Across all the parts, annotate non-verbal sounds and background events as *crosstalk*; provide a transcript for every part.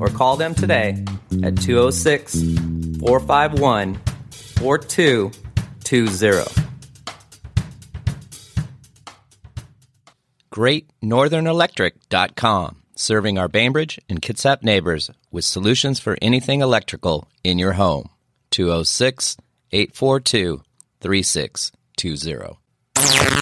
or call them today at 206 451 4220. GreatNorthernElectric.com, serving our Bainbridge and Kitsap neighbors with solutions for anything electrical in your home. 206 842 3620.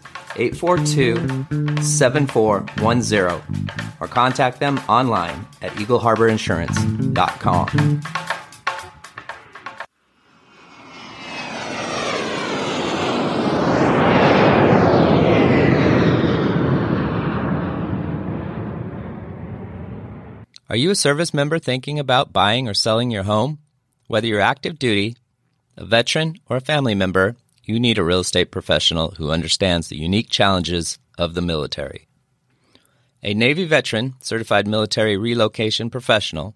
842 7410 or contact them online at eagleharborinsurance.com. Are you a service member thinking about buying or selling your home? Whether you're active duty, a veteran, or a family member, you need a real estate professional who understands the unique challenges of the military. A Navy veteran, certified military relocation professional,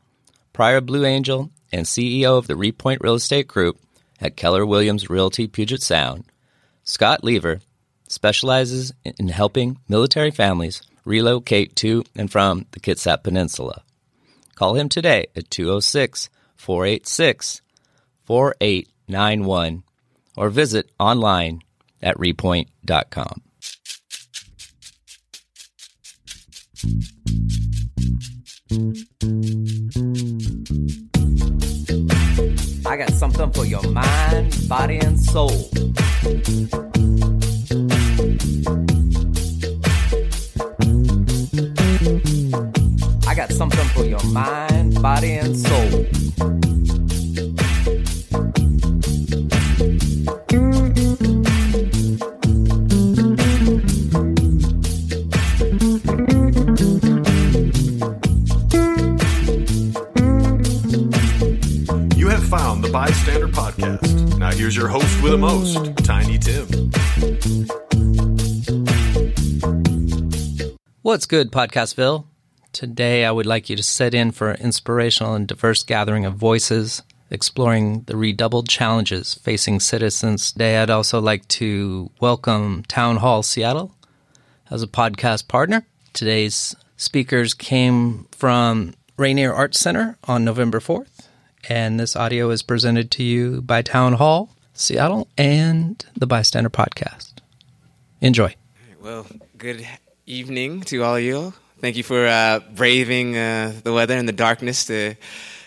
prior Blue Angel, and CEO of the Repoint Real Estate Group at Keller Williams Realty Puget Sound, Scott Lever specializes in helping military families relocate to and from the Kitsap Peninsula. Call him today at 206 486 4891 or visit online at repoint.com. I got something for your mind, body, and soul. I got something for your mind, body, and soul. Bystander Podcast. Now here's your host with the most, Tiny Tim. What's good, Podcastville? Today, I would like you to set in for an inspirational and diverse gathering of voices exploring the redoubled challenges facing citizens. Today, I'd also like to welcome Town Hall Seattle as a podcast partner. Today's speakers came from Rainier Arts Center on November 4th, and this audio is presented to you by Town Hall Seattle and the Bystander Podcast. Enjoy. Well, good evening to all of you. Thank you for uh, braving uh, the weather and the darkness to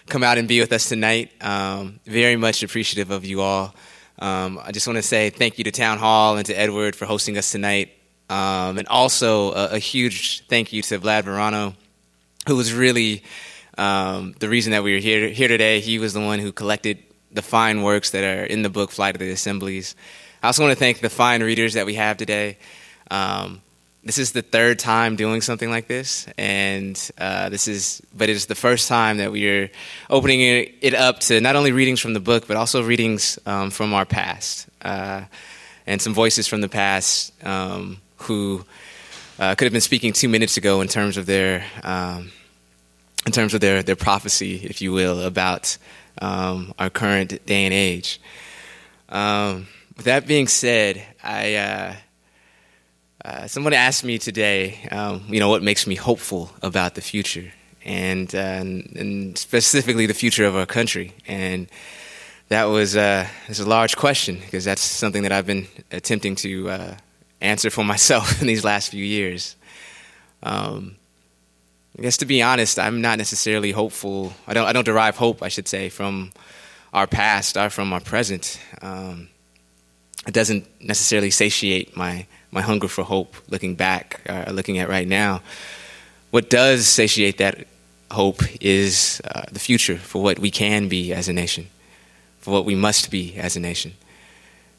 come out and be with us tonight. Um, very much appreciative of you all. Um, I just want to say thank you to Town Hall and to Edward for hosting us tonight. Um, and also a, a, huge thank you to Vlad Verano, who was really um, the reason that we were here, here today. He was the one who collected the fine works that are in the book Fly to the Assemblies. I also want to thank the fine readers that we have today. Um, this is the third time doing something like this, and uh, this is, but it is the first time that we are opening it up to not only readings from the book, but also readings um, from our past, uh, and some voices from the past um, who uh, could have been speaking two minutes ago in terms of their, um, in terms of their their prophecy, if you will, about um, our current day and age. Um, with that being said, I. Uh, uh, someone asked me today, um, you know, what makes me hopeful about the future, and, uh, and specifically the future of our country. And that was uh, a large question because that's something that I've been attempting to uh, answer for *laughs* myself in these last few years. Um, I guess to be honest, I'm not necessarily hopeful. I don't. I don't derive hope, I should say, from our past are from our present. Um, it doesn't necessarily satiate my, my hunger for hope looking back, uh, looking at right now. What does satiate that hope is uh, the future for what we can be as a nation, for what we must be as a nation.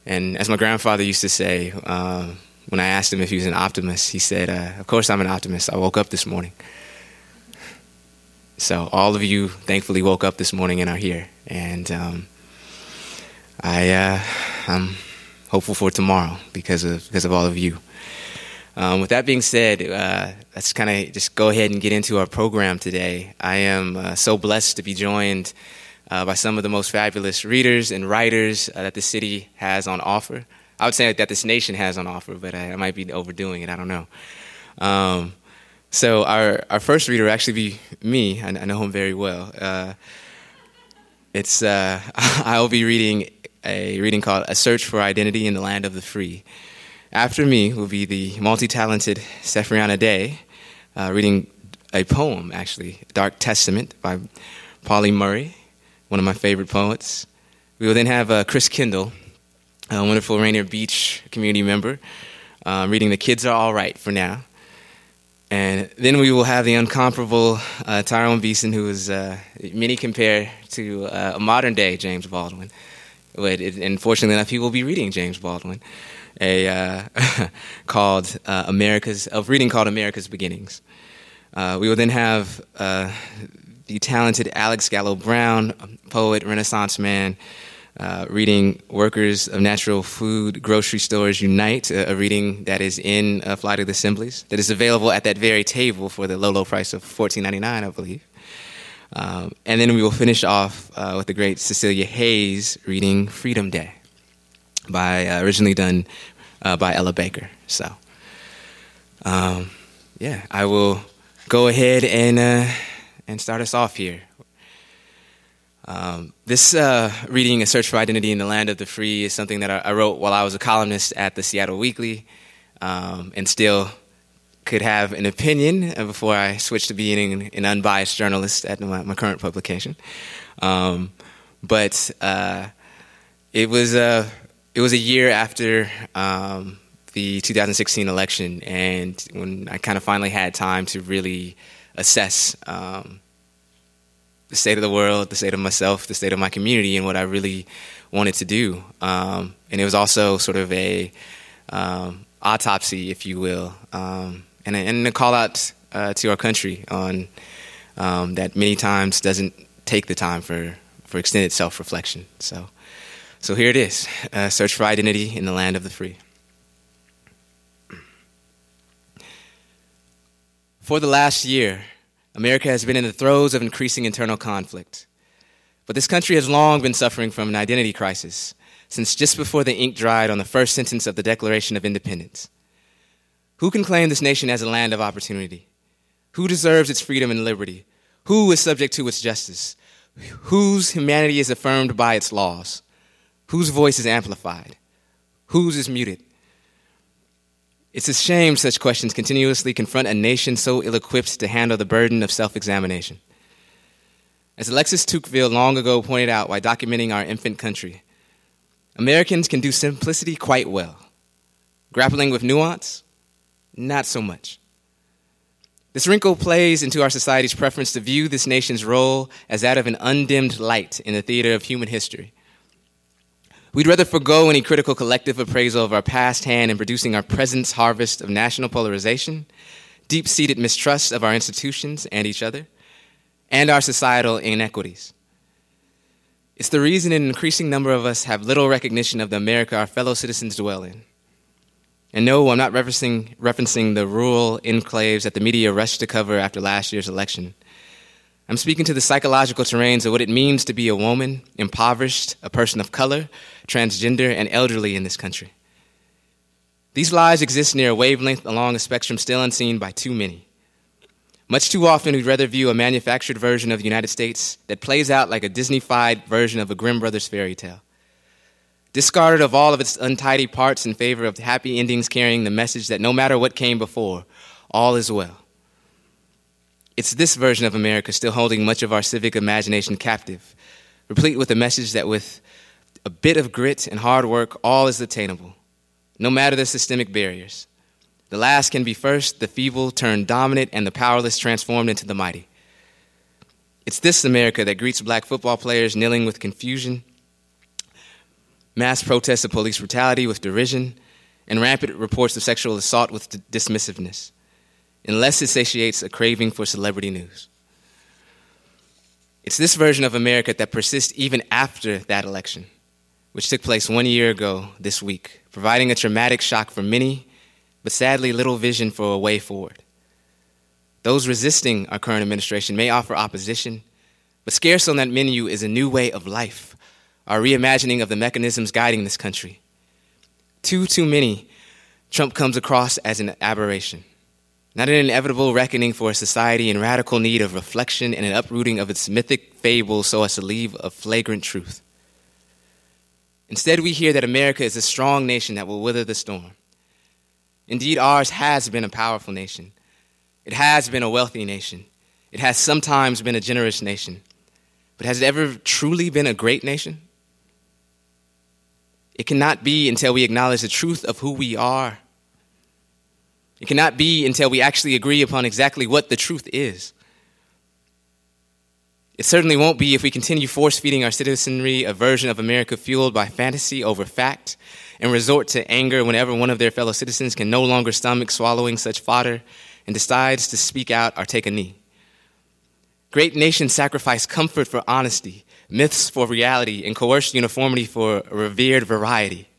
And as my grandfather used to say, uh, when I asked him if he was an optimist, he said, uh, Of course I'm an optimist. I woke up this morning. So all of you thankfully woke up this morning and are here. And um, I, uh, I'm hopeful for tomorrow because of, because of all of you. Um, with that being said, uh, let's kind of just go ahead and get into our program today. I am uh, so blessed to be joined uh, by some of the most fabulous readers and writers uh, that the city has on offer. I would say that this nation has on offer, but I, I might be overdoing it. I don't know. Um, so our our first reader will actually be me. I, I know him very well. Uh, it's uh, *laughs* I will be reading a reading called "A Search for Identity in the Land of the Free." After me will be the multi-talented Sefriana Day, uh, reading a poem, actually, Dark Testament by Pauli Murray, one of my favorite poets. We will then have uh, Chris Kendall, a wonderful Rainier Beach community member, uh, reading The Kids Are All Right for now. And then we will have the incomparable uh, Tyrone Beason, who is uh, many compare to uh, a modern day James Baldwin. But it, and fortunately enough, he will be reading James Baldwin a uh, *laughs* called uh, America's of reading called America's Beginnings. Uh, we will then have the talented Alex Gallo Brown, poet, Renaissance man, uh, reading Workers of Natural Food Grocery Stores Unite, a, a reading that is in uh, Fly to the Assemblies, that is available at that very table for the low, low price of $14.99, I believe. Um, and then we will finish off with the great Cecilia Hayes reading Freedom Day by uh, originally done uh, by Ella Baker. So, um, yeah, I will go ahead and uh, and start us off here. Um, this uh, reading, A Search for Identity in the Land of the Free, is something that I, I wrote while I was a columnist at the Seattle Weekly, um, and still could have an opinion before I switched to being an, unbiased journalist at my, my current publication. Um, but uh, it was uh, it was a year after um, the 2016 election, and when I kind of finally had time to really assess um, the state of the world, the state of myself, the state of my community, and what I really wanted to do. Um, and it was also sort of a um, autopsy, if you will, um, and, a, and a call out uh, to our country on um, that many times doesn't take the time for, for extended self reflection. So. So here it is uh, Search for Identity in the Land of the Free. For the last year, America has been in the throes of increasing internal conflict. But this country has long been suffering from an identity crisis since just before the ink dried on the first sentence of the Declaration of Independence. Who can claim this nation as a land of opportunity? Who deserves its freedom and liberty? Who is subject to its justice? Whose humanity is affirmed by its laws? Whose voice is amplified? Whose is muted? It's a shame such questions continuously confront a nation so ill equipped to handle the burden of self examination. As Alexis Tocqueville long ago pointed out while documenting our infant country, Americans can do simplicity quite well. Grappling with nuance, not so much. This wrinkle plays into our society's preference to view this nation's role as that of an undimmed light in the theater of human history We'd rather forego any critical collective appraisal of our past hand in producing our present's harvest of national polarization, deep seated mistrust of our institutions and each other, and our societal inequities. It's the reason an increasing number of us have little recognition of the America our fellow citizens dwell in. And no, I'm not referencing, referencing the rural enclaves that the media rushed to cover after last year's election. I'm speaking to the psychological terrains of what it means to be a woman, impoverished, a person of color, transgender, and elderly in this country. These lies exist near a wavelength along a spectrum still unseen by too many. Much too often, we'd rather view a manufactured version of the United States that plays out like a Disneyfied version of a Grimm Brothers fairy tale. Discarded of all of its untidy parts in favor of happy endings carrying the message that no matter what came before, all is well. It's this version of America still holding much of our civic imagination captive, replete with a message that with a bit of grit and hard work, all is attainable, no matter the systemic barriers. The last can be first, the feeble turned dominant, and the powerless transformed into the mighty. It's this America that greets black football players kneeling with confusion, mass protests of police brutality with derision, and rampant reports of sexual assault with dismissiveness, unless it satiates a craving for celebrity news. It's this version of America that persists even after that election, which took place one year ago this week, providing a traumatic shock for many, but sadly little vision for a way forward. Those resisting our current administration may offer opposition, but scarce on that menu is a new way of life, our reimagining of the mechanisms guiding this country. Too, too many, Trump comes across as an aberration, not an inevitable reckoning for a society in radical need of reflection and an uprooting of its mythic fables so as to leave a flagrant truth. Instead, we hear that America is a strong nation that will weather the storm. Indeed, ours has been a powerful nation. It has been a wealthy nation. It has sometimes been a generous nation. But has it ever truly been a great nation? It cannot be until we acknowledge the truth of who we are. It cannot be until we actually agree upon exactly what the truth is. It certainly won't be if we continue force feeding our citizenry a version of America fueled by fantasy over fact and resort to anger whenever one of their fellow citizens can no longer stomach swallowing such fodder and decides to speak out or take a knee. Great nations sacrifice comfort for honesty, myths for reality, and coerced uniformity for revered variety.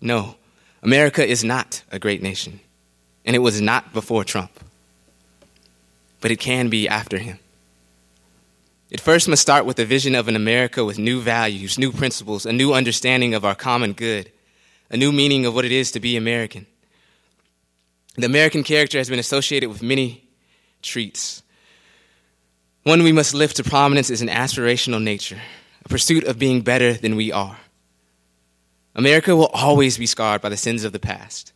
No, America is not a great nation, and it was not before Trump. But it can be after him. It first must start with a vision of an America with new values, new principles, a new understanding of our common good, a new meaning of what it is to be American. The American character has been associated with many treats one we must lift to prominence is an aspirational nature, a pursuit of being better than we are. America will always be scarred by the sins of the past.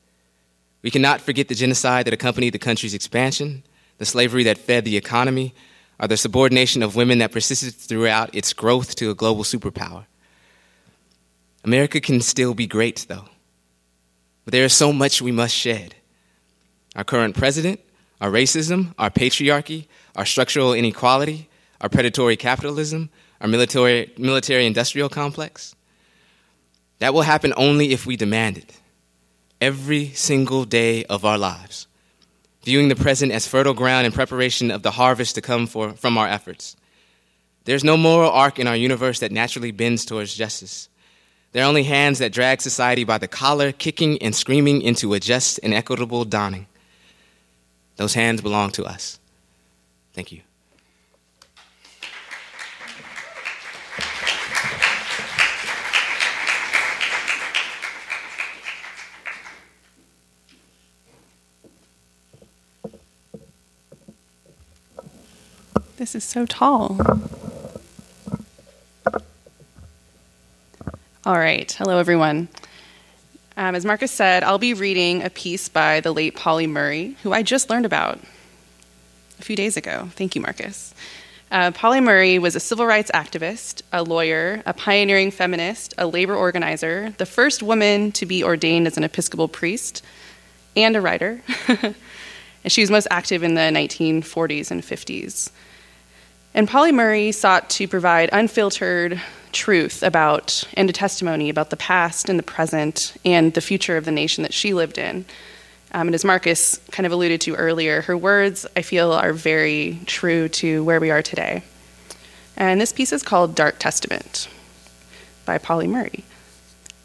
We cannot forget the genocide that accompanied the country's expansion, the slavery that fed the economy, or the subordination of women that persisted throughout its growth to a global superpower. America can still be great, though. But there is so much we must shed. Our current president, our racism, our patriarchy, our structural inequality, our predatory capitalism, our military, military industrial complex. That will happen only if we demand it every single day of our lives, viewing the present as fertile ground in preparation of the harvest to come for, from our efforts. There's no moral arc in our universe that naturally bends towards justice. There are only hands that drag society by the collar, kicking and screaming into a just and equitable dawning. Those hands belong to us. Thank you. This is so tall. All right. Hello, everyone. Um, as Marcus said, I'll be reading a piece by the late Pauli Murray, who I just learned about a few days ago. Thank you, Marcus. Uh, Pauli Murray was a civil rights activist, a lawyer, a pioneering feminist, a labor organizer, the first woman to be ordained as an Episcopal priest, and a writer. *laughs* and she was most active in the 1940s and 50s. And Pauli Murray sought to provide unfiltered truth about and a testimony about the past and the present and the future of the nation that she lived in. Um, and as Marcus kind of alluded to earlier, her words, I feel, are very true to where we are today. And this piece is called Dark Testament by Pauli Murray.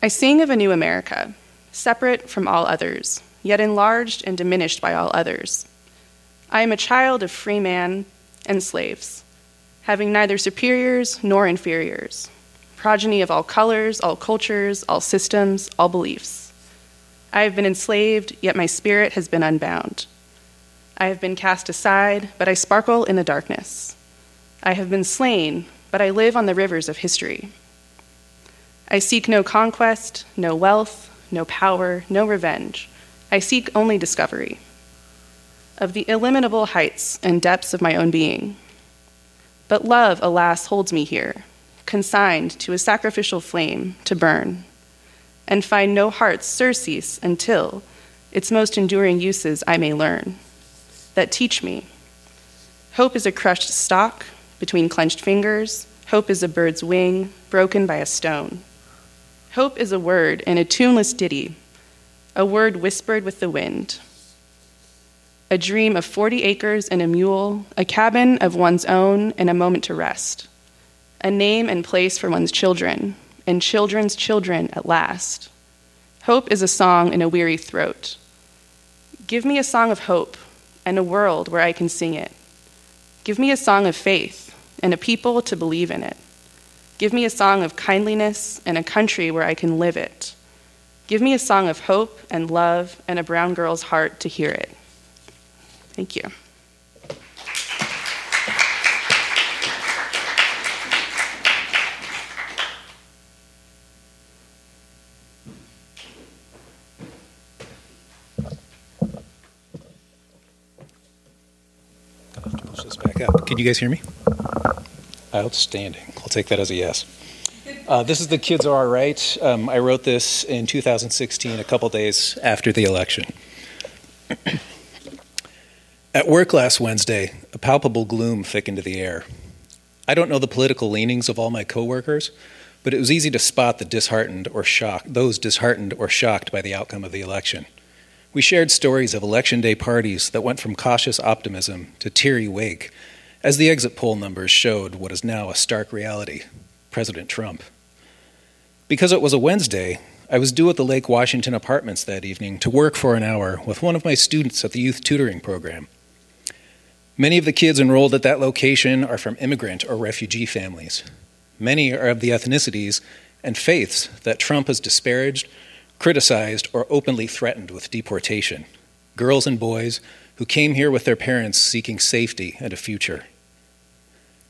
I sing of a new America, separate from all others, yet enlarged and diminished by all others. I am a child of free man and slaves, having neither superiors nor inferiors, progeny of all colors, all cultures, all systems, all beliefs. I have been enslaved, yet my spirit has been unbound. I have been cast aside, but I sparkle in the darkness. I have been slain, but I live on the rivers of history. I seek no conquest, no wealth, no power, no revenge. I seek only discovery of the illimitable heights and depths of my own being. But love, alas, holds me here, consigned to a sacrificial flame to burn, and find no heart's surcease until its most enduring uses I may learn, that teach me. Hope is a crushed stalk between clenched fingers, hope is a bird's wing broken by a stone. Hope is a word in a tuneless ditty, a word whispered with the wind. A dream of 40 acres and a mule, a cabin of one's own and a moment to rest. A name and place for one's children, and children's children at last. Hope is a song in a weary throat. Give me a song of hope and a world where I can sing it. Give me a song of faith and a people to believe in it. Give me a song of kindliness and a country where I can live it. Give me a song of hope and love and a brown girl's heart to hear it. Thank you. Push this back up. Can you guys hear me? Outstanding. I'll take that as a yes. Uh, this is The Kids Are All Right. Um, I wrote this in 2016, a couple days after the election. At work last Wednesday, a palpable gloom thickened the air. I don't know the political leanings of all my coworkers, but it was easy to spot the disheartened or shocked, those disheartened or shocked by the outcome of the election. We shared stories of election day parties that went from cautious optimism to teary wake as the exit poll numbers showed what is now a stark reality President Trump. Because it was a Wednesday, I was due at the Lake Washington apartments that evening to work for an hour with one of my students at the youth tutoring program. Many of the kids enrolled at that location are from immigrant or refugee families. Many are of the ethnicities and faiths that Trump has disparaged, criticized, or openly threatened with deportation. Girls and boys who came here with their parents seeking safety and a future.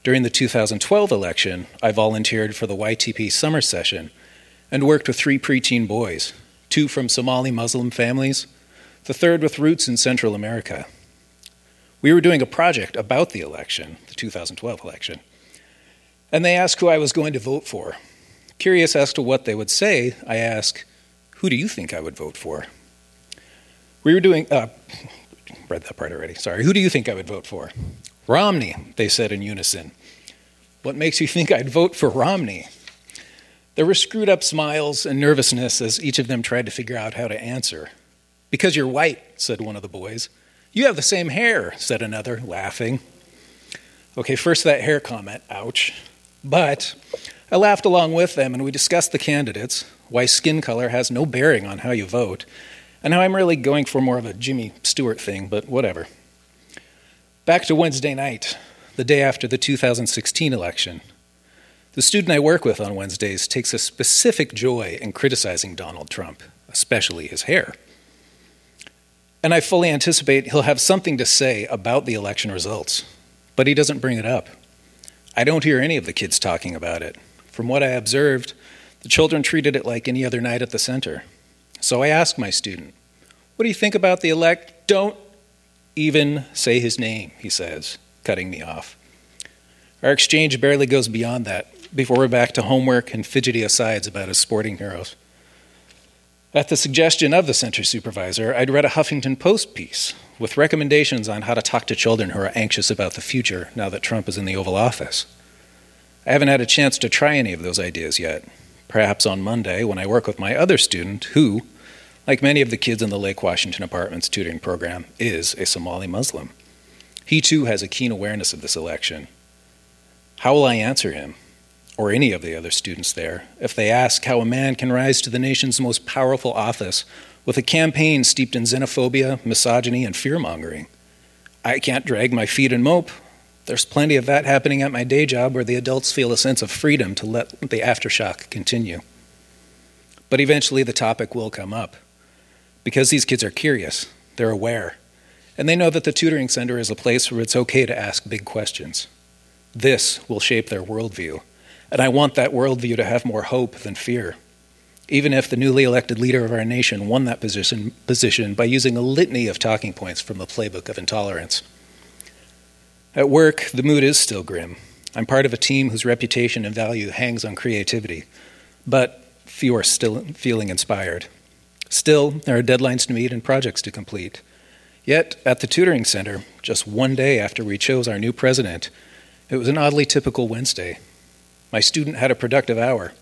During the 2012 election, I volunteered for the YTP summer session and worked with three preteen boys, two from Somali Muslim families, the third with roots in Central America. We were doing a project about the election, the 2012 election, and they asked who I was going to vote for. Curious as to what they would say, I asked, Who do you think I would vote for? We were doing, uh, *laughs* read that part already, sorry. Who do you think I would vote for? Romney, they said in unison. What makes you think I'd vote for Romney? There were screwed up smiles and nervousness as each of them tried to figure out how to answer. Because you're white, said one of the boys. You have the same hair, said another, laughing. Okay, first that hair comment, ouch. But I laughed along with them and we discussed the candidates, why skin color has no bearing on how you vote, and how I'm really going for more of a Jimmy Stewart thing, but whatever. Back to Wednesday night, the day after the 2016 election. The student I work with on Wednesdays takes a specific joy in criticizing Donald Trump, especially his hair. And I fully anticipate he'll have something to say about the election results, but he doesn't bring it up. I don't hear any of the kids talking about it. From what I observed, the children treated it like any other night at the center. So I asked my student, What do you think about the elect? Don't even say his name, he says, cutting me off. Our exchange barely goes beyond that before we're back to homework and fidgety asides about his sporting heroes. At the suggestion of the center supervisor, I'd read a Huffington Post piece with recommendations on how to talk to children who are anxious about the future now that Trump is in the Oval Office. I haven't had a chance to try any of those ideas yet. Perhaps on Monday, when I work with my other student, who, like many of the kids in the Lake Washington Apartments tutoring program, is a Somali Muslim. He too has a keen awareness of this election. How will I answer him, or any of the other students there, if they ask how a man can rise to the nation's most powerful office with a campaign steeped in xenophobia, misogyny, and fear mongering? I can't drag my feet and mope. There's plenty of that happening at my day job where the adults feel a sense of freedom to let the aftershock continue. But eventually the topic will come up. Because these kids are curious, they're aware, and they know that the tutoring center is a place where it's okay to ask big questions. This will shape their worldview, and I want that worldview to have more hope than fear. Even if the newly elected leader of our nation won that position, position by using a litany of talking points from the playbook of intolerance. At work, the mood is still grim. I'm part of a team whose reputation and value hangs on creativity, but few are still feeling inspired. Still, there are deadlines to meet and projects to complete. Yet, at the tutoring center, just one day after we chose our new president, it was an oddly typical Wednesday. My student had a productive hour.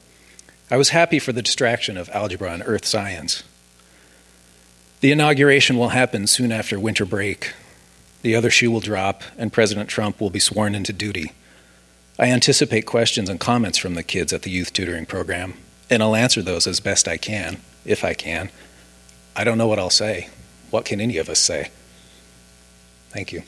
I was happy for the distraction of algebra and earth science. The inauguration will happen soon after winter break. The other shoe will drop, and President Trump will be sworn into duty. I anticipate questions and comments from the kids at the youth tutoring program, and I'll answer those as best I can, if I can. I don't know what I'll say. What can any of us say? Thank you.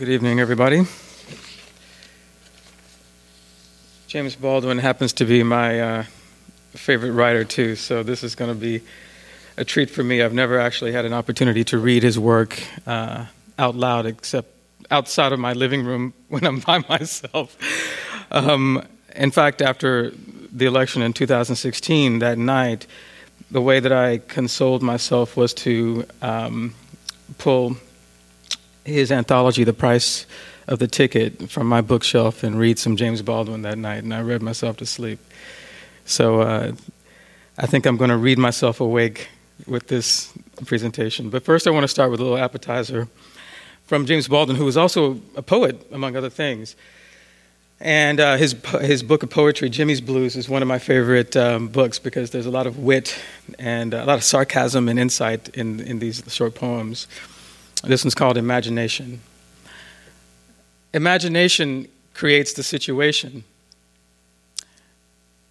Good evening, everybody. James Baldwin happens to be my uh, favorite writer, too, so this is going to be a treat for me. I've never actually had an opportunity to read his work uh, out loud, except outside of my living room *laughs* when I'm by myself. Um, in fact, after the election in 2016, that night, the way that I consoled myself was to um, pull his anthology, The Price of the Ticket, from my bookshelf and read some James Baldwin that night, and I read myself to sleep. So uh, I think I'm going to read myself awake with this presentation. But first, I want to start with a little appetizer from James Baldwin, who was also a poet, among other things. And uh, his, his book of poetry, Jimmy's Blues, is one of my favorite um, books because there's a lot of wit and a lot of sarcasm and insight in, in these short poems. This one's called Imagination. Imagination creates the situation,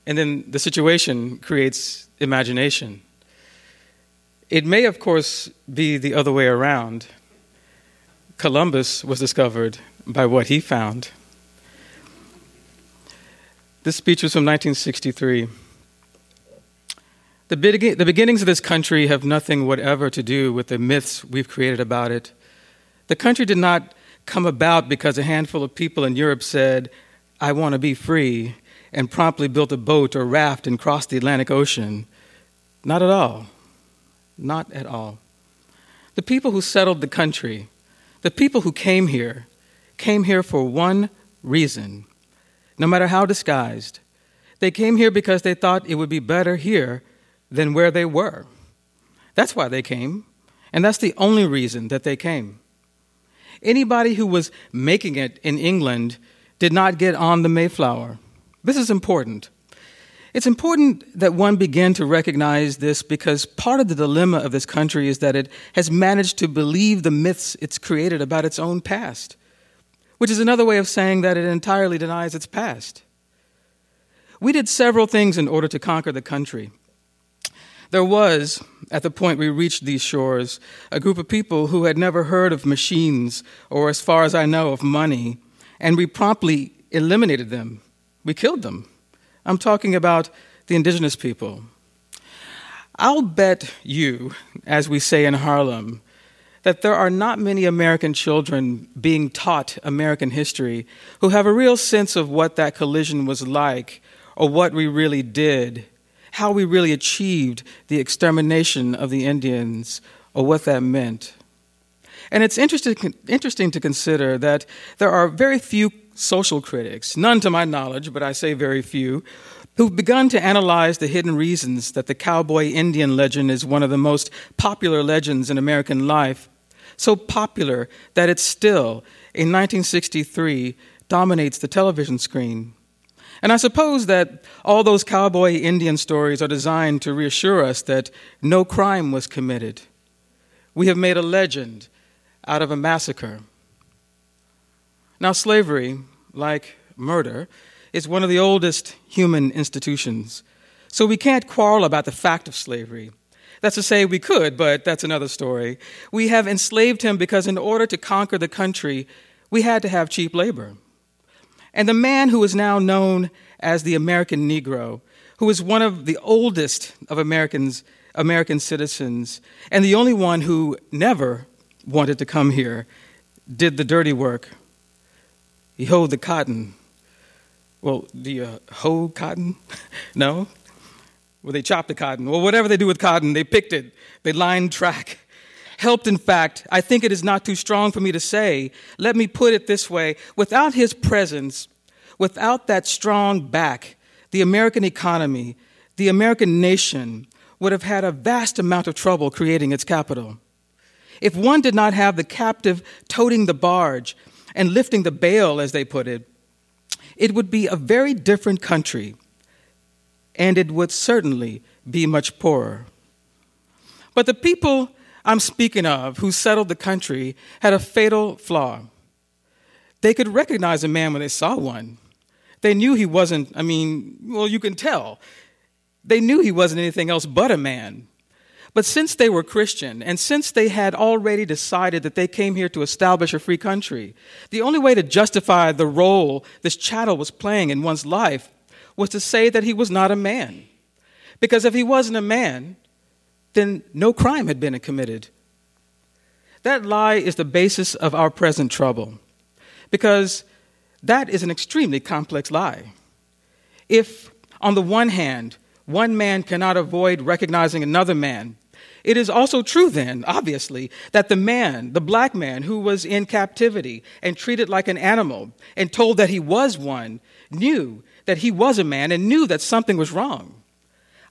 and then the situation creates imagination. It may, of course, be the other way around. Columbus was discovered by what he found. This speech was from 1963. The, the beginnings of this country have nothing whatever to do with the myths we've created about it. The country did not come about because a handful of people in Europe said, I want to be free, and promptly built a boat or raft and crossed the Atlantic Ocean. Not at all. Not at all. The people who settled the country, the people who came here, came here for one reason, no matter how disguised. They came here because they thought it would be better here than where they were. That's why they came, and that's the only reason that they came. Anybody who was making it in England did not get on the Mayflower. This is important. It's important that one begin to recognize this because part of the dilemma of this country is that it has managed to believe the myths it's created about its own past, which is another way of saying that it entirely denies its past. We did several things in order to conquer the country. There was, at the point we reached these shores, a group of people who had never heard of machines or, as far as I know, of money, and we promptly eliminated them. We killed them. I'm talking about the indigenous people. I'll bet you, as we say in Harlem, that there are not many American children being taught American history who have a real sense of what that collision was like or what we really did how we really achieved the extermination of the Indians or what that meant. And it's interesting, interesting to consider that there are very few social critics, none to my knowledge, but I say very few, who've begun to analyze the hidden reasons that the cowboy Indian legend is one of the most popular legends in American life, so popular that it still, in 1963, dominates the television screen. And I suppose that all those cowboy Indian stories are designed to reassure us that no crime was committed. We have made a legend out of a massacre. Now, slavery, like murder, is one of the oldest human institutions. So we can't quarrel about the fact of slavery. That's to say, we could, but that's another story. We have enslaved him because, in order to conquer the country, we had to have cheap labor. And the man who is now known as the American Negro, who is one of the oldest of Americans, American citizens, and the only one who never wanted to come here, did the dirty work. He hoed the cotton, Well, do you uh, hoe cotton? *laughs* no? Well, they chop the cotton. Well, whatever they do with cotton, they picked it, they lined track. Helped, in fact, I think it is not too strong for me to say. Let me put it this way without his presence, without that strong back, the American economy, the American nation would have had a vast amount of trouble creating its capital. If one did not have the captive toting the barge and lifting the bale, as they put it, it would be a very different country, and it would certainly be much poorer. But the people I'm speaking of who settled the country had a fatal flaw. They could recognize a man when they saw one. They knew he wasn't, I mean, well, you can tell. They knew he wasn't anything else but a man. But since they were Christian, and since they had already decided that they came here to establish a free country, the only way to justify the role this chattel was playing in one's life was to say that he was not a man. Because if he wasn't a man, then no crime had been committed. That lie is the basis of our present trouble, because that is an extremely complex lie. If, on the one hand, one man cannot avoid recognizing another man. It is also true, then, obviously, that the man, the black man who was in captivity and treated like an animal and told that he was one, knew that he was a man and knew that something was wrong.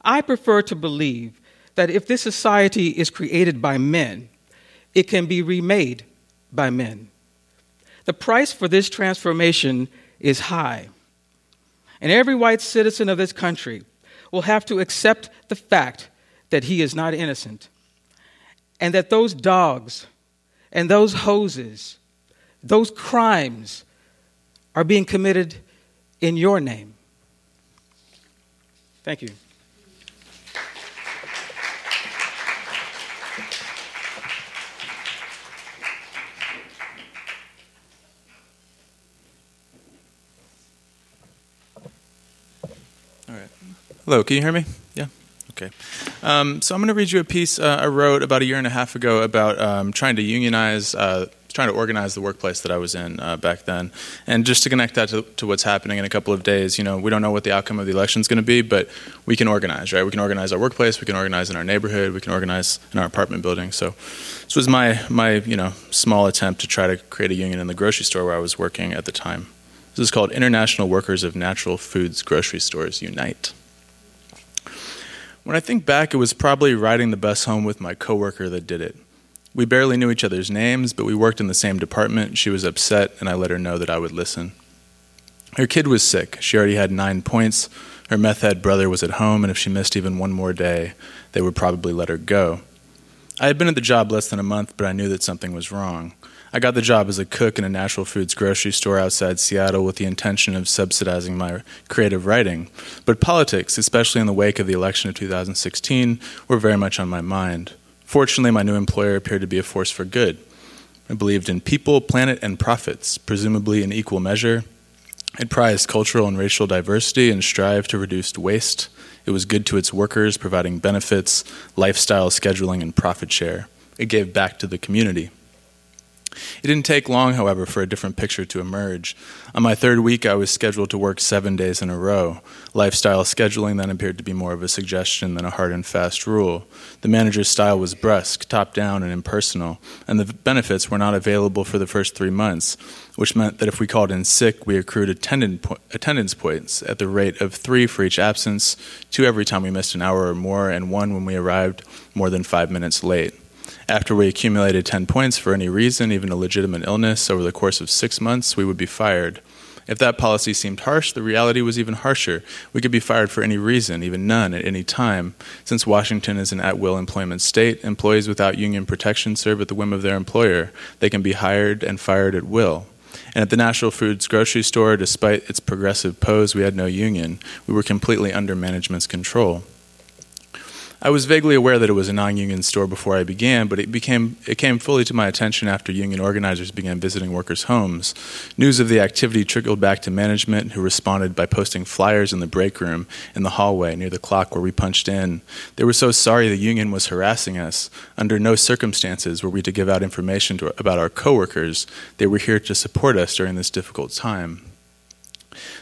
I prefer to believe that if this society is created by men, it can be remade by men. The price for this transformation is high. And every white citizen of this country will have to accept the fact that he is not innocent and that those dogs and those hoses, those crimes are being committed in your name. Thank you. Hello, can you hear me? Yeah? Okay. Um, so I'm going to read you a piece uh, I wrote about a year and a half ago about um, trying to unionize, uh, trying to organize the workplace that I was in uh, back then. And just to connect that to, to, what's happening in a couple of days, you know, we don't know what the outcome of the election is going to be, but we can organize, right? We can organize our workplace, we can organize in our neighborhood, we can organize in our apartment building. So this was my, my you know, small attempt to try to create a union in the grocery store where I was working at the time. This is called International Workers of Natural Foods Grocery Stores Unite. When I think back, it was probably riding the bus home with my coworker that did it. We barely knew each other's names, but we worked in the same department. She was upset, and I let her know that I would listen. Her kid was sick. She already had nine points. Her meth head brother was at home, and if she missed even one more day, they would probably let her go. I had been at the job less than a month, but I knew that something was wrong. I got the job as a cook in a natural foods grocery store outside Seattle with the intention of subsidizing my creative writing. But politics, especially in the wake of the election of 2016, were very much on my mind. Fortunately, my new employer appeared to be a force for good. I believed in people, planet, and profits, presumably in equal measure. It prized cultural and racial diversity and strived to reduce waste. It was good to its workers, providing benefits, lifestyle scheduling, and profit share. It gave back to the community. It didn't take long, however, for a different picture to emerge. On my third week, I was scheduled to work seven days in a row. Lifestyle scheduling then appeared to be more of a suggestion than a hard and fast rule. The manager's style was brusque, top down, and impersonal, and the benefits were not available for the first three months, which meant that if we called in sick, we accrued attendance points at the rate of three for each absence, two every time we missed an hour or more, and one when we arrived more than five minutes late. After we accumulated 10 points for any reason, even a legitimate illness, over the course of six months, we would be fired. If that policy seemed harsh, the reality was even harsher. We could be fired for any reason, even none, at any time. Since Washington is an at will employment state, employees without union protection serve at the whim of their employer. They can be hired and fired at will. And at the National Foods grocery store, despite its progressive pose, we had no union. We were completely under management's control. I was vaguely aware that it was a non-union store before I began, but it became it came fully to my attention after union organizers began visiting workers' homes. News of the activity trickled back to management, who responded by posting flyers in the break room in the hallway near the clock where we punched in. They were so sorry the union was harassing us. Under no circumstances were we to give out information to, about our coworkers. They were here to support us during this difficult time.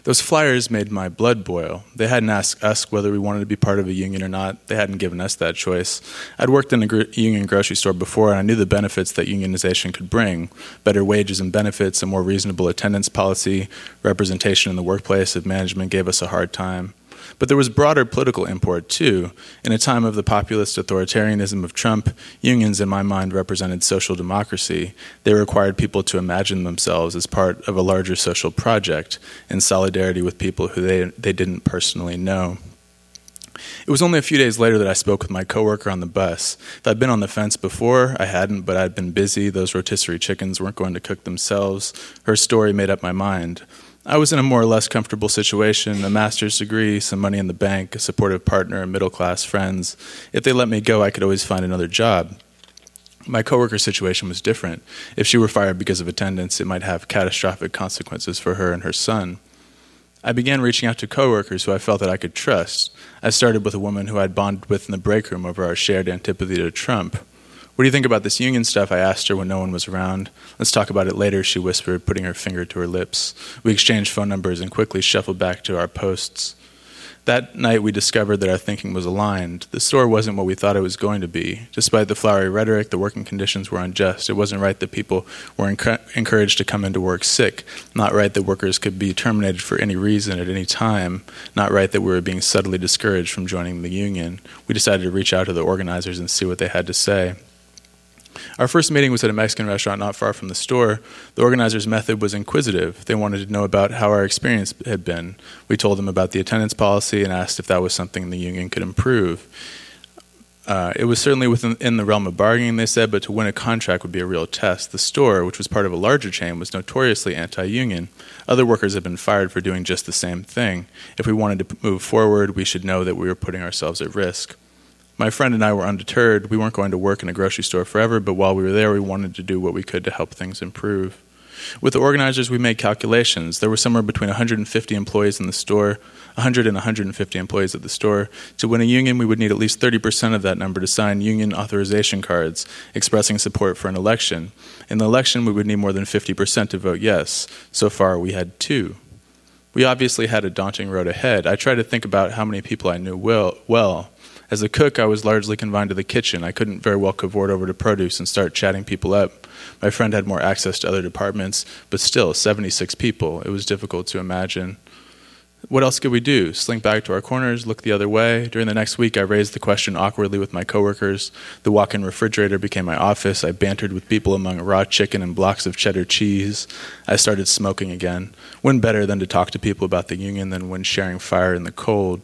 Those flyers made my blood boil. They hadn't asked us whether we wanted to be part of a union or not. They hadn't given us that choice. I'd worked in a gr- union grocery store before, and I knew the benefits that unionization could bring better wages and benefits, a more reasonable attendance policy, representation in the workplace if management gave us a hard time. But there was broader political import, too. In a time of the populist authoritarianism of Trump, unions, in my mind, represented social democracy. They required people to imagine themselves as part of a larger social project in solidarity with people who they, they didn't personally know. It was only a few days later that I spoke with my coworker on the bus. If I'd been on the fence before, I hadn't, but I'd been busy. Those rotisserie chickens weren't going to cook themselves. Her story made up my mind. I was in a more or less comfortable situation a master's degree, some money in the bank, a supportive partner, middle class friends. If they let me go, I could always find another job. My coworker's situation was different. If she were fired because of attendance, it might have catastrophic consequences for her and her son. I began reaching out to coworkers who I felt that I could trust. I started with a woman who I'd bonded with in the break room over our shared antipathy to Trump. What do you think about this union stuff? I asked her when no one was around. Let's talk about it later, she whispered, putting her finger to her lips. We exchanged phone numbers and quickly shuffled back to our posts. That night, we discovered that our thinking was aligned. The store wasn't what we thought it was going to be. Despite the flowery rhetoric, the working conditions were unjust. It wasn't right that people were enc- encouraged to come into work sick. Not right that workers could be terminated for any reason at any time. Not right that we were being subtly discouraged from joining the union. We decided to reach out to the organizers and see what they had to say. Our first meeting was at a Mexican restaurant not far from the store. The organizers' method was inquisitive. They wanted to know about how our experience had been. We told them about the attendance policy and asked if that was something the union could improve. Uh, it was certainly within in the realm of bargaining, they said, but to win a contract would be a real test. The store, which was part of a larger chain, was notoriously anti union. Other workers had been fired for doing just the same thing. If we wanted to move forward, we should know that we were putting ourselves at risk. My friend and I were undeterred. We weren't going to work in a grocery store forever, but while we were there, we wanted to do what we could to help things improve. With the organizers, we made calculations. There were somewhere between 150 employees in the store, 100 and 150 employees at the store. To win a union, we would need at least 30% of that number to sign union authorization cards expressing support for an election. In the election, we would need more than 50% to vote yes. So far, we had two. We obviously had a daunting road ahead. I tried to think about how many people I knew well. well. As a cook, I was largely confined to the kitchen. I couldn't very well cavort over to produce and start chatting people up. My friend had more access to other departments, but still, 76 people. It was difficult to imagine. What else could we do? Slink back to our corners, look the other way? During the next week, I raised the question awkwardly with my coworkers. The walk in refrigerator became my office. I bantered with people among raw chicken and blocks of cheddar cheese. I started smoking again. When better than to talk to people about the union than when sharing fire in the cold?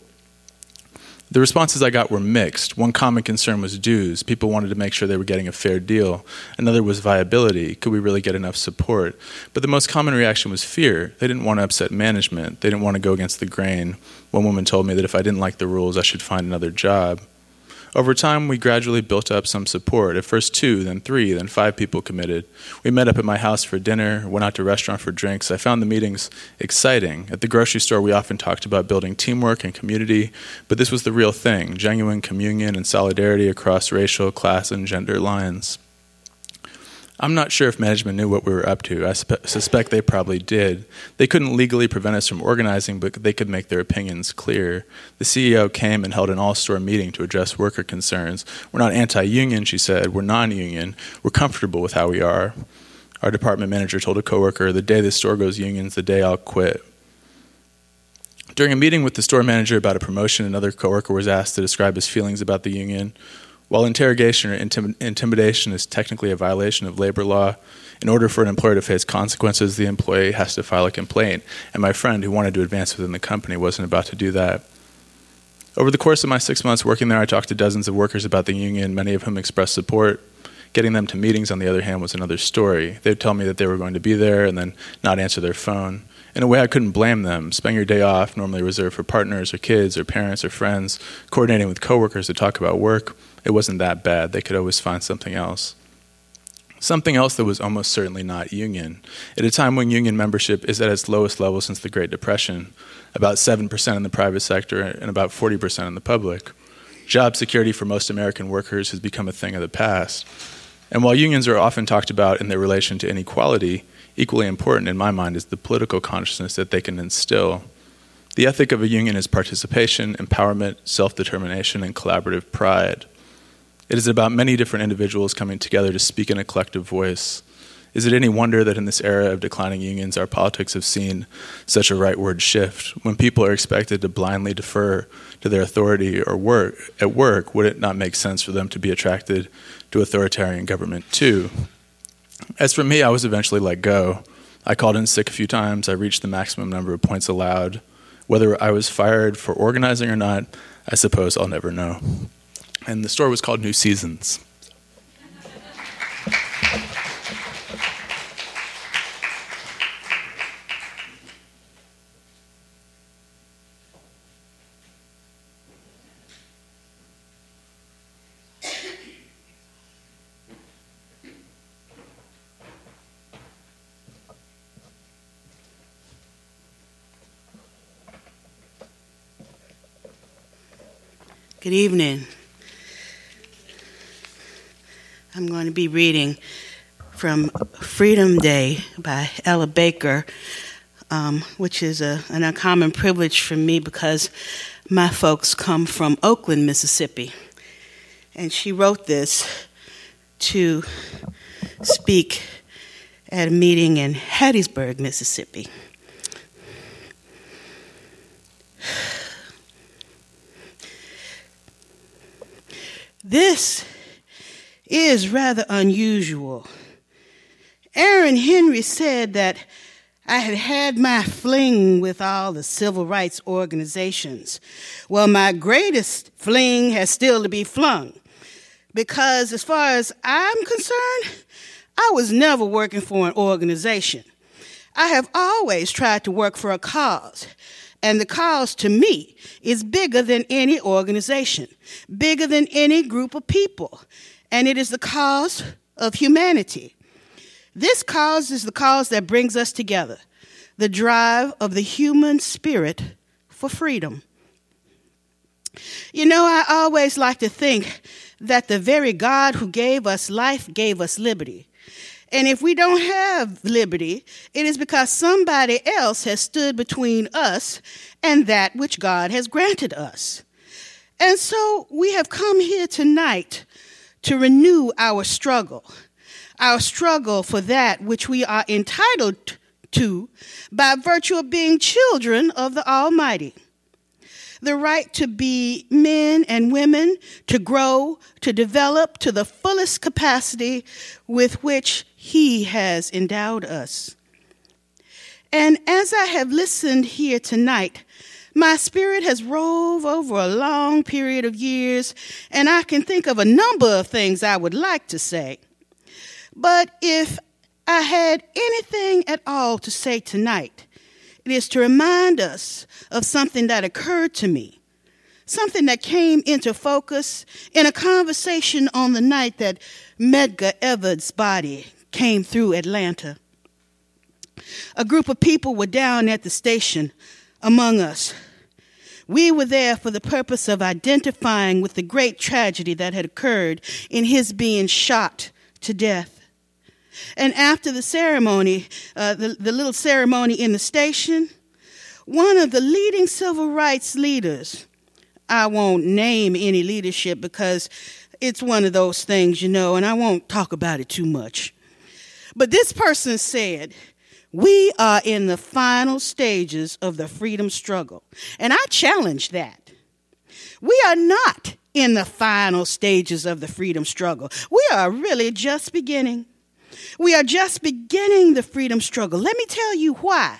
The responses I got were mixed. One common concern was dues. People wanted to make sure they were getting a fair deal. Another was viability. Could we really get enough support? But the most common reaction was fear. They didn't want to upset management. They didn't want to go against the grain. One woman told me that if I didn't like the rules, I should find another job. Over time, we gradually built up some support. At first, two, then three, then five people committed. We met up at my house for dinner, went out to a restaurant for drinks. I found the meetings exciting. At the grocery store, we often talked about building teamwork and community, but this was the real thing genuine communion and solidarity across racial, class, and gender lines. I'm not sure if management knew what we were up to. I spe- suspect they probably did. They couldn't legally prevent us from organizing, but they could make their opinions clear. The CEO came and held an all store meeting to address worker concerns. We're not anti union, she said. We're non union. We're comfortable with how we are. Our department manager told a coworker, The day the store goes union's the day I'll quit. During a meeting with the store manager about a promotion, another coworker was asked to describe his feelings about the union. While interrogation or intim- intimidation is technically a violation of labor law, in order for an employer to face consequences, the employee has to file a complaint. And my friend, who wanted to advance within the company, wasn't about to do that. Over the course of my six months working there, I talked to dozens of workers about the union, many of whom expressed support. Getting them to meetings, on the other hand, was another story. They'd tell me that they were going to be there and then not answer their phone. In a way, I couldn't blame them. Spending your day off, normally reserved for partners or kids or parents or friends, coordinating with coworkers to talk about work, it wasn't that bad. They could always find something else. Something else that was almost certainly not union. At a time when union membership is at its lowest level since the Great Depression, about 7% in the private sector and about 40% in the public, job security for most American workers has become a thing of the past. And while unions are often talked about in their relation to inequality, equally important in my mind is the political consciousness that they can instill. The ethic of a union is participation, empowerment, self determination, and collaborative pride. It is about many different individuals coming together to speak in a collective voice. Is it any wonder that in this era of declining unions, our politics have seen such a rightward shift? When people are expected to blindly defer to their authority or work at work, would it not make sense for them to be attracted to authoritarian government too? As for me, I was eventually let go. I called in sick a few times. I reached the maximum number of points allowed. Whether I was fired for organizing or not, I suppose I'll never know. And the store was called New Seasons. Good evening. I'm going to be reading from Freedom Day by Ella Baker, um, which is a, an uncommon privilege for me because my folks come from Oakland, Mississippi. And she wrote this to speak at a meeting in Hattiesburg, Mississippi. This is rather unusual. Aaron Henry said that I had had my fling with all the civil rights organizations. Well, my greatest fling has still to be flung. Because as far as I'm concerned, I was never working for an organization. I have always tried to work for a cause. And the cause to me is bigger than any organization, bigger than any group of people. And it is the cause of humanity. This cause is the cause that brings us together the drive of the human spirit for freedom. You know, I always like to think that the very God who gave us life gave us liberty. And if we don't have liberty, it is because somebody else has stood between us and that which God has granted us. And so we have come here tonight to renew our struggle, our struggle for that which we are entitled to by virtue of being children of the Almighty the right to be men and women, to grow, to develop to the fullest capacity with which He has endowed us. And as I have listened here tonight, my spirit has roved over a long period of years, and I can think of a number of things I would like to say. But if I had anything at all to say tonight, it is to remind us of something that occurred to me, something that came into focus in a conversation on the night that Medgar Evers' body came through Atlanta. A group of people were down at the station among us. We were there for the purpose of identifying with the great tragedy that had occurred in his being shot to death. And after the ceremony, uh, the, the little ceremony in the station, one of the leading civil rights leaders, I won't name any leadership because it's one of those things, you know, and I won't talk about it too much. But this person said, We are in the final stages of the freedom struggle. And I challenge that. We are not in the final stages of the freedom struggle. We are really just beginning. We are just beginning the freedom struggle. Let me tell you why.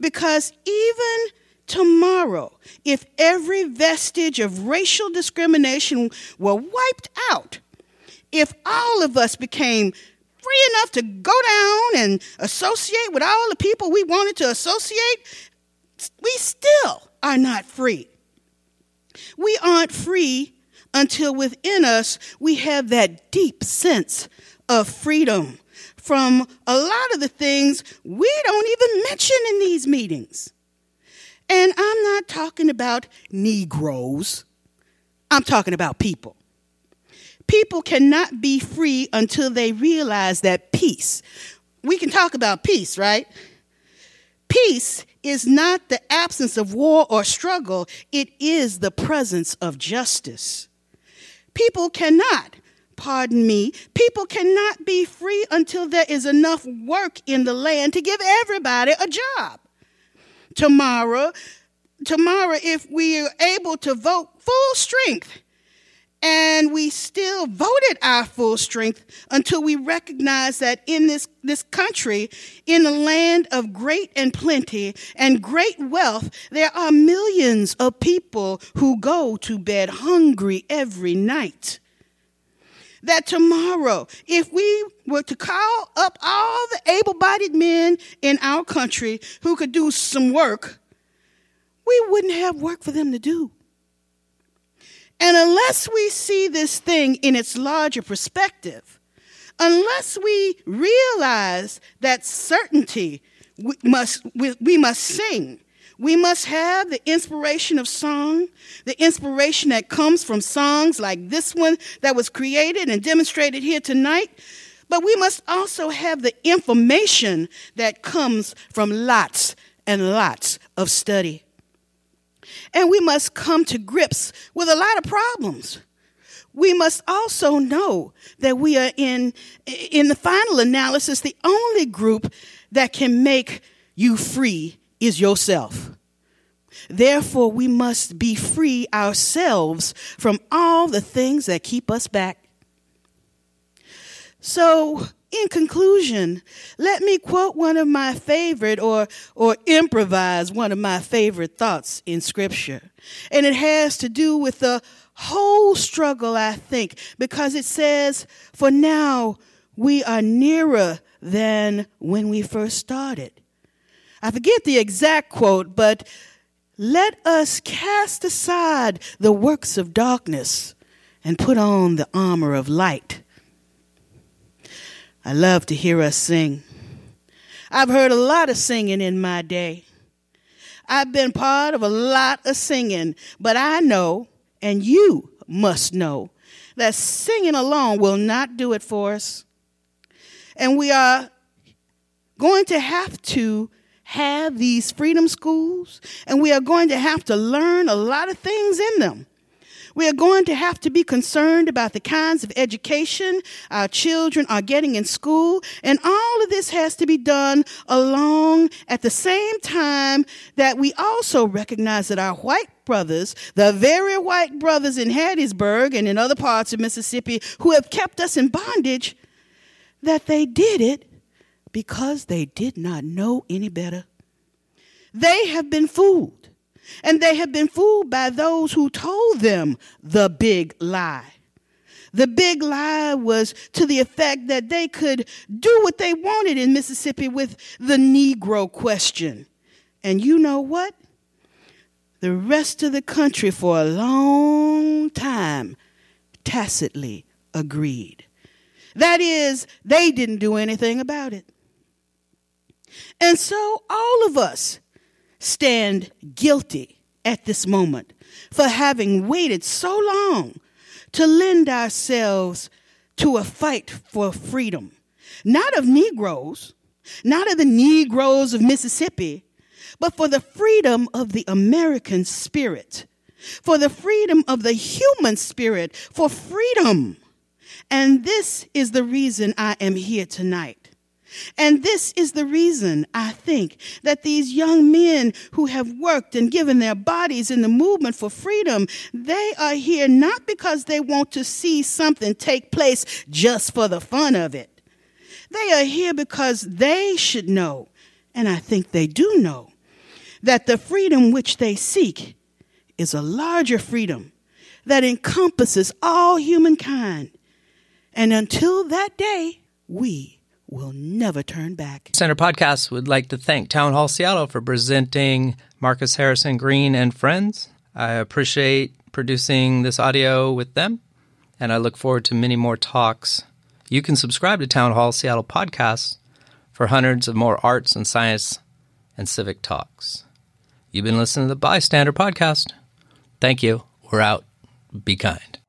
Because even tomorrow, if every vestige of racial discrimination were wiped out, if all of us became free enough to go down and associate with all the people we wanted to associate, we still are not free. We aren't free until within us we have that deep sense of freedom from a lot of the things we don't even mention in these meetings. And I'm not talking about Negroes, I'm talking about people. People cannot be free until they realize that peace, we can talk about peace, right? Peace is not the absence of war or struggle, it is the presence of justice. People cannot, pardon me, people cannot be free until there is enough work in the land to give everybody a job. Tomorrow, tomorrow, if we are able to vote full strength, and we still voted our full strength until we recognize that in this, this country, in a land of great and plenty and great wealth, there are millions of people who go to bed hungry every night. That tomorrow, if we were to call up all the able bodied men in our country who could do some work, we wouldn't have work for them to do. And unless we see this thing in its larger perspective, unless we realize that certainty we must, we, we must sing, we must have the inspiration of song, the inspiration that comes from songs like this one that was created and demonstrated here tonight. But we must also have the information that comes from lots and lots of study. And we must come to grips with a lot of problems. We must also know that we are in, in the final analysis, the only group that can make you free is yourself. Therefore, we must be free ourselves from all the things that keep us back. So, in conclusion, let me quote one of my favorite or, or improvise one of my favorite thoughts in scripture. And it has to do with the whole struggle, I think, because it says, for now we are nearer than when we first started. I forget the exact quote, but let us cast aside the works of darkness and put on the armor of light. I love to hear us sing. I've heard a lot of singing in my day. I've been part of a lot of singing, but I know, and you must know, that singing alone will not do it for us. And we are going to have to have these freedom schools, and we are going to have to learn a lot of things in them. We are going to have to be concerned about the kinds of education our children are getting in school. And all of this has to be done along at the same time that we also recognize that our white brothers, the very white brothers in Hattiesburg and in other parts of Mississippi who have kept us in bondage, that they did it because they did not know any better. They have been fooled. And they have been fooled by those who told them the big lie. The big lie was to the effect that they could do what they wanted in Mississippi with the Negro question. And you know what? The rest of the country for a long time tacitly agreed. That is, they didn't do anything about it. And so all of us stand guilty at this moment for having waited so long to lend ourselves to a fight for freedom, not of Negroes, not of the Negroes of Mississippi, but for the freedom of the American spirit, for the freedom of the human spirit, for freedom. And this is the reason I am here tonight. And this is the reason I think that these young men who have worked and given their bodies in the movement for freedom, they are here not because they want to see something take place just for the fun of it. They are here because they should know, and I think they do know, that the freedom which they seek is a larger freedom that encompasses all humankind. And until that day, we will never turn back. Center Podcast would like to thank Town Hall Seattle for presenting Marcus Harrison Green and Friends. I appreciate producing this audio with them, and I look forward to many more talks. You can subscribe to Town Hall Seattle Podcast for hundreds of more arts and science and civic talks. You've been listening to the Bystander Podcast. Thank you. We're out. Be kind.